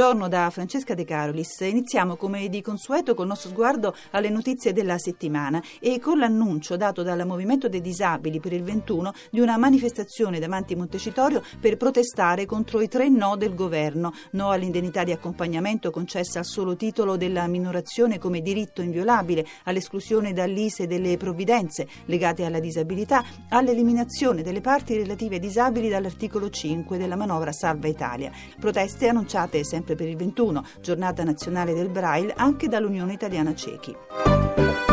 Buongiorno da Francesca De Carolis. Iniziamo come di consueto col nostro sguardo alle notizie della settimana e con l'annuncio dato dal Movimento dei Disabili per il 21 di una manifestazione davanti a Montecitorio per protestare contro i tre no del governo. No all'indennità di accompagnamento concessa al solo titolo della minorazione come diritto inviolabile, all'esclusione dall'ISE delle provvidenze legate alla disabilità, all'eliminazione delle parti relative ai disabili dall'articolo 5 della manovra Salva Italia. Proteste annunciate sempre per il 21, giornata nazionale del Braille, anche dall'Unione Italiana Cechi.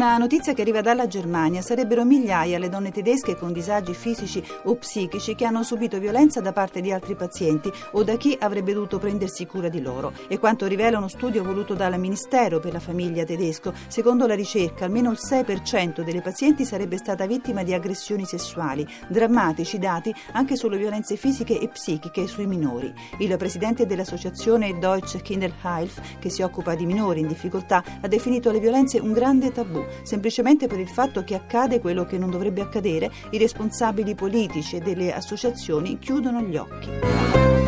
Una notizia che arriva dalla Germania. Sarebbero migliaia le donne tedesche con disagi fisici o psichici che hanno subito violenza da parte di altri pazienti o da chi avrebbe dovuto prendersi cura di loro. E quanto rivela uno studio voluto dal Ministero per la famiglia tedesco, secondo la ricerca almeno il 6% delle pazienti sarebbe stata vittima di aggressioni sessuali. Drammatici dati anche sulle violenze fisiche e psichiche sui minori. Il presidente dell'associazione Deutsche Kinderhilfe, che si occupa di minori in difficoltà, ha definito le violenze un grande tabù semplicemente per il fatto che accade quello che non dovrebbe accadere, i responsabili politici e delle associazioni chiudono gli occhi.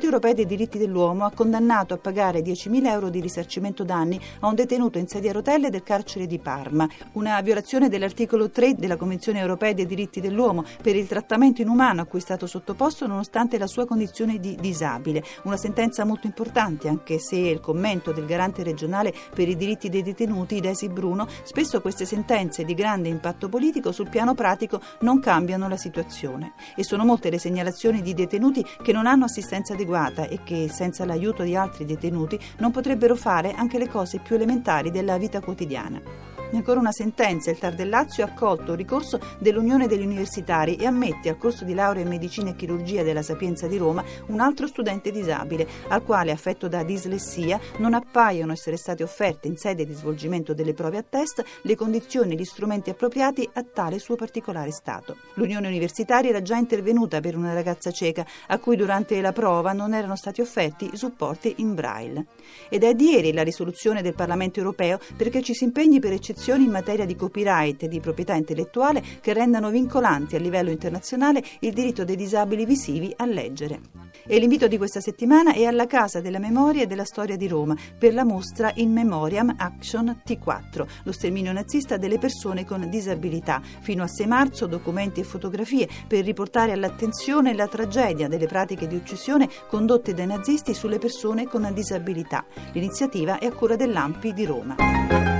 Corte europea dei diritti dell'uomo ha condannato a pagare 10.000 euro di risarcimento danni a un detenuto in sedia a rotelle del carcere di Parma, una violazione dell'articolo 3 della Convenzione europea dei diritti dell'uomo per il trattamento inumano a cui è stato sottoposto nonostante la sua condizione di disabile. Una sentenza molto importante anche se il commento del garante regionale per i diritti dei detenuti, Desi Bruno, spesso queste sentenze di grande impatto politico sul piano pratico non cambiano la situazione. E sono molte le segnalazioni di detenuti che non hanno assistenza adeguata e che senza l'aiuto di altri detenuti non potrebbero fare anche le cose più elementari della vita quotidiana. E ancora una sentenza, il Tar del Lazio ha accolto il ricorso dell'Unione degli Universitari e ammette al corso di laurea in medicina e chirurgia della Sapienza di Roma un altro studente disabile, al quale, affetto da dislessia, non appaiono essere state offerte in sede di svolgimento delle prove a test le condizioni e gli strumenti appropriati a tale suo particolare stato. L'Unione Universitaria era già intervenuta per una ragazza cieca a cui durante la prova non erano stati offerti supporti in braille. Ed è di ieri la risoluzione del Parlamento europeo perché ci si impegni per eccezione disposizioni in materia di copyright e di proprietà intellettuale che rendano vincolanti a livello internazionale il diritto dei disabili visivi a leggere. E l'invito di questa settimana è alla Casa della Memoria e della Storia di Roma per la mostra In Memoriam Action T4, lo sterminio nazista delle persone con disabilità. Fino a 6 marzo documenti e fotografie per riportare all'attenzione la tragedia delle pratiche di uccisione condotte dai nazisti sulle persone con disabilità. L'iniziativa è a cura dell'AMPI di Roma.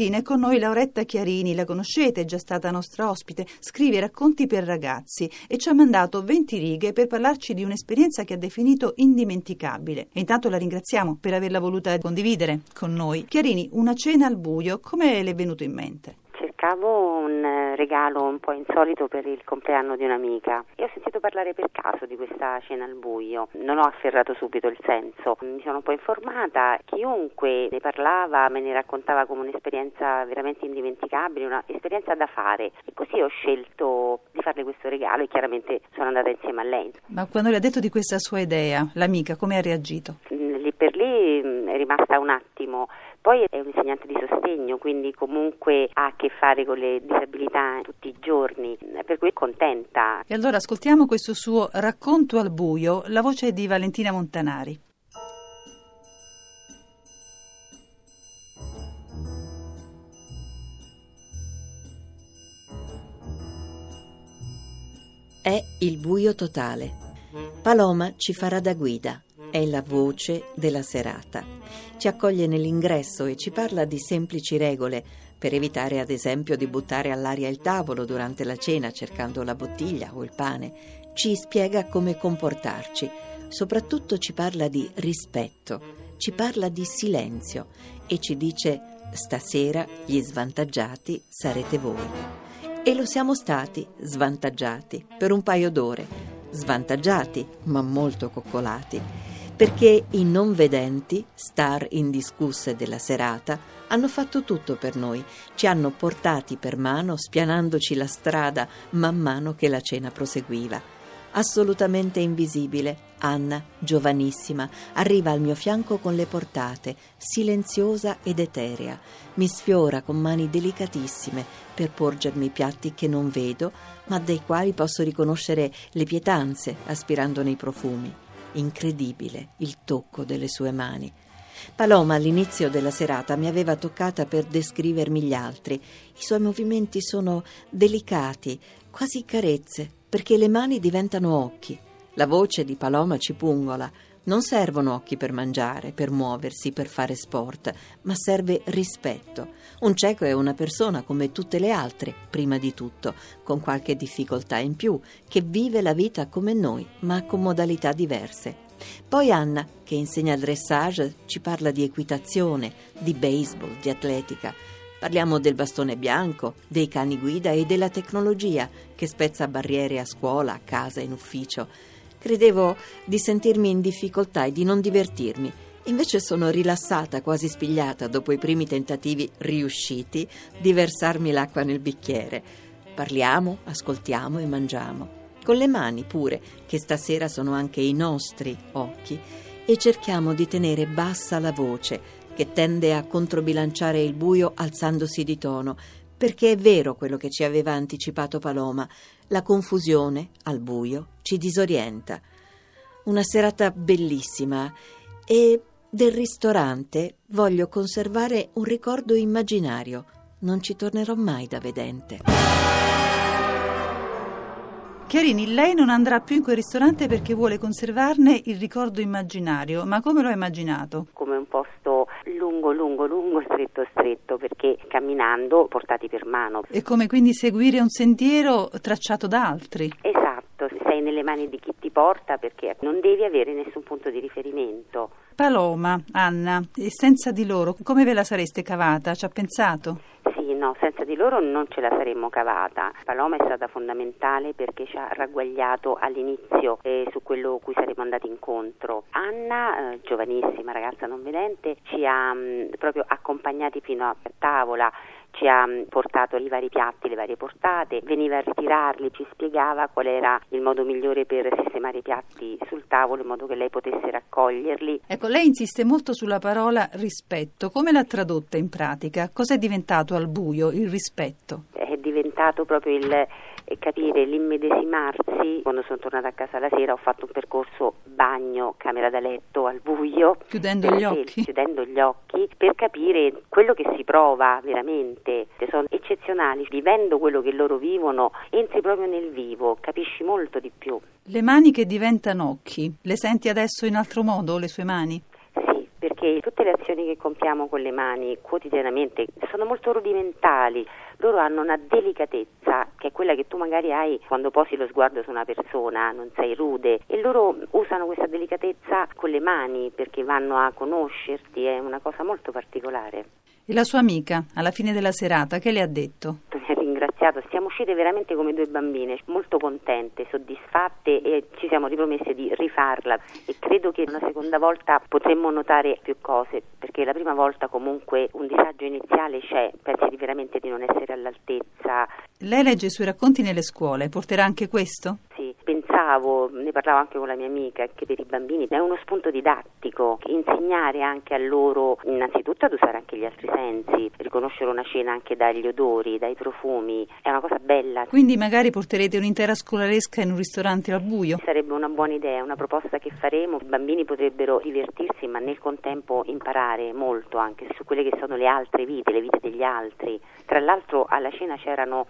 Stamattina è con noi Lauretta Chiarini, la conoscete, è già stata nostra ospite, scrive racconti per ragazzi e ci ha mandato 20 righe per parlarci di un'esperienza che ha definito indimenticabile. E intanto la ringraziamo per averla voluta condividere con noi. Chiarini, una cena al buio, come le è venuto in mente? Cercavo un eh, regalo un po' insolito per il compleanno di un'amica e ho sentito parlare per caso di questa cena al buio. Non ho afferrato subito il senso, mi sono un po' informata, chiunque ne parlava me ne raccontava come un'esperienza veramente indimenticabile, un'esperienza da fare e così ho scelto di farle questo regalo e chiaramente sono andata insieme a lei. Ma quando le ha detto di questa sua idea, l'amica come ha reagito? Lì per lì mm, è rimasta un attimo poi è un insegnante di sostegno, quindi comunque ha a che fare con le disabilità tutti i giorni, per cui è contenta. E allora ascoltiamo questo suo racconto al buio, la voce di Valentina Montanari. È il buio totale. Paloma ci farà da guida, è la voce della serata ci accoglie nell'ingresso e ci parla di semplici regole per evitare ad esempio di buttare all'aria il tavolo durante la cena cercando la bottiglia o il pane. Ci spiega come comportarci, soprattutto ci parla di rispetto, ci parla di silenzio e ci dice stasera gli svantaggiati sarete voi. E lo siamo stati, svantaggiati, per un paio d'ore, svantaggiati ma molto coccolati perché i non vedenti, star indiscusse della serata, hanno fatto tutto per noi, ci hanno portati per mano spianandoci la strada man mano che la cena proseguiva. Assolutamente invisibile, Anna, giovanissima, arriva al mio fianco con le portate, silenziosa ed eterea. Mi sfiora con mani delicatissime per porgermi i piatti che non vedo, ma dai quali posso riconoscere le pietanze aspirando nei profumi. Incredibile il tocco delle sue mani. Paloma all'inizio della serata mi aveva toccata per descrivermi gli altri. I suoi movimenti sono delicati, quasi carezze, perché le mani diventano occhi. La voce di Paloma ci pungola. Non servono occhi per mangiare, per muoversi, per fare sport, ma serve rispetto. Un cieco è una persona come tutte le altre, prima di tutto, con qualche difficoltà in più, che vive la vita come noi, ma con modalità diverse. Poi Anna, che insegna dressage, ci parla di equitazione, di baseball, di atletica. Parliamo del bastone bianco, dei cani guida e della tecnologia che spezza barriere a scuola, a casa, in ufficio. Credevo di sentirmi in difficoltà e di non divertirmi. Invece sono rilassata, quasi spigliata, dopo i primi tentativi riusciti di versarmi l'acqua nel bicchiere. Parliamo, ascoltiamo e mangiamo con le mani pure, che stasera sono anche i nostri occhi, e cerchiamo di tenere bassa la voce, che tende a controbilanciare il buio alzandosi di tono, perché è vero quello che ci aveva anticipato Paloma, la confusione al buio ci disorienta. Una serata bellissima e del ristorante voglio conservare un ricordo immaginario. Non ci tornerò mai da vedente. Chiarini, lei non andrà più in quel ristorante perché vuole conservarne il ricordo immaginario, ma come lo ha immaginato? Come un posto lungo, lungo, lungo, stretto, stretto, perché camminando portati per mano. E come quindi seguire un sentiero tracciato da altri? Esatto, sei nelle mani di chi ti porta perché non devi avere nessun punto di riferimento. Paloma, Anna, e senza di loro come ve la sareste cavata? Ci ha pensato? No, senza di loro non ce la saremmo cavata. Paloma è stata fondamentale perché ci ha ragguagliato all'inizio eh, su quello cui saremmo andati incontro. Anna, eh, giovanissima ragazza non vedente, ci ha mh, mm, proprio accompagnati fino a tavola ci ha mm, portato i vari piatti, le varie portate, veniva a ritirarli, ci spiegava qual era il modo migliore per sistemare i piatti sul tavolo in modo che lei potesse raccoglierli. Ecco, lei insiste molto sulla parola rispetto. Come l'ha tradotta in pratica? Cos'è diventato al buio il rispetto? È diventato proprio il e capire l'immedesimarsi. Quando sono tornata a casa la sera ho fatto un percorso bagno, camera da letto al buio, chiudendo gli occhi, chiudendo gli occhi per capire quello che si prova veramente. Sono eccezionali, vivendo quello che loro vivono, entri proprio nel vivo, capisci molto di più. Le mani che diventano occhi, le senti adesso in altro modo le sue mani? perché tutte le azioni che compiamo con le mani quotidianamente sono molto rudimentali, loro hanno una delicatezza che è quella che tu magari hai quando posi lo sguardo su una persona, non sei rude e loro usano questa delicatezza con le mani perché vanno a conoscerti, è una cosa molto particolare. E la sua amica, alla fine della serata, che le ha detto? Ringraziato, siamo uscite veramente come due bambine, molto contente, soddisfatte e ci siamo ripromesse di rifarla e credo che una seconda volta potremmo notare più cose, perché la prima volta comunque un disagio iniziale c'è, pensi veramente di non essere all'altezza. Lei legge i suoi racconti nelle scuole, porterà anche questo? Pensavo, ne parlavo anche con la mia amica, che per i bambini è uno spunto didattico, insegnare anche a loro innanzitutto ad usare anche gli altri sensi, riconoscere una cena anche dagli odori, dai profumi, è una cosa bella. Quindi magari porterete un'intera scolaresca in un ristorante al buio? Sarebbe una buona idea, una proposta che faremo, i bambini potrebbero divertirsi ma nel contempo imparare molto anche su quelle che sono le altre vite, le vite degli altri. Tra l'altro alla cena c'erano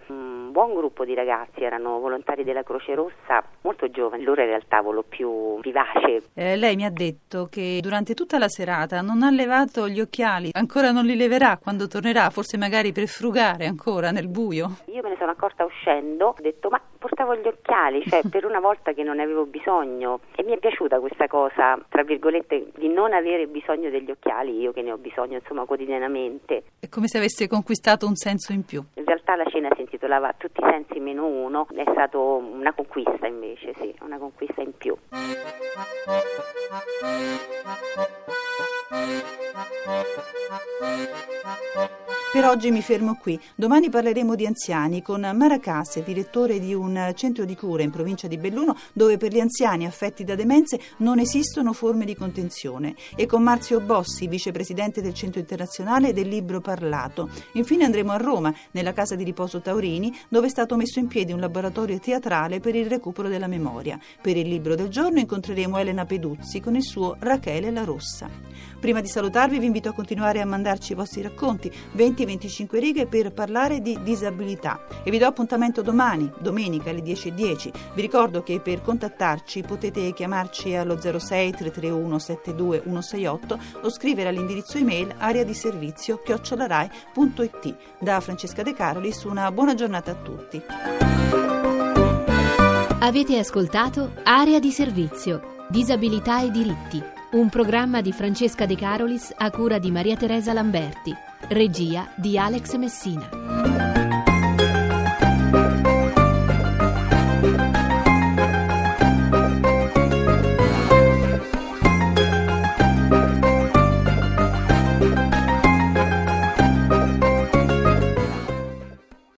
un buon gruppo di ragazzi, erano volontari della Croce Rossa molto giovani, loro era il tavolo più vivace. Eh, lei mi ha detto che durante tutta la serata non ha levato gli occhiali, ancora non li leverà quando tornerà, forse magari per frugare ancora nel buio. Io me ne sono accorta uscendo, ho detto ma portavo gli occhiali, cioè per una volta che non ne avevo bisogno e mi è piaciuta questa cosa, tra virgolette, di non avere bisogno degli occhiali, io che ne ho bisogno insomma quotidianamente. È come se avesse conquistato un senso in più. In realtà la cena si intitolava Tutti i sensi meno uno, è stata una conquista invece, sì, una conquista in più. Per oggi mi fermo qui. Domani parleremo di anziani con Mara Casse, direttore di un centro di cura in provincia di Belluno dove per gli anziani affetti da demenze non esistono forme di contenzione e con Marzio Bossi, vicepresidente del Centro Internazionale del Libro Parlato. Infine andremo a Roma, nella casa di riposo Taurini, dove è stato messo in piedi un laboratorio teatrale per il recupero della memoria. Per il libro del giorno incontreremo Elena Peduzzi con il suo Rachele la Rossa. Prima di salutarvi vi invito a continuare a mandarci i vostri racconti 20 20-25 righe per parlare di disabilità. E vi do appuntamento domani, domenica alle 10.10. Vi ricordo che per contattarci potete chiamarci allo 06 331 72 168 o scrivere all'indirizzo email area di servizio chiocciolarai.it. Da Francesca De Carolis una buona giornata a tutti. Avete ascoltato Area di servizio, disabilità e diritti, un programma di Francesca De Carolis a cura di Maria Teresa Lamberti. Regia di Alex Messina.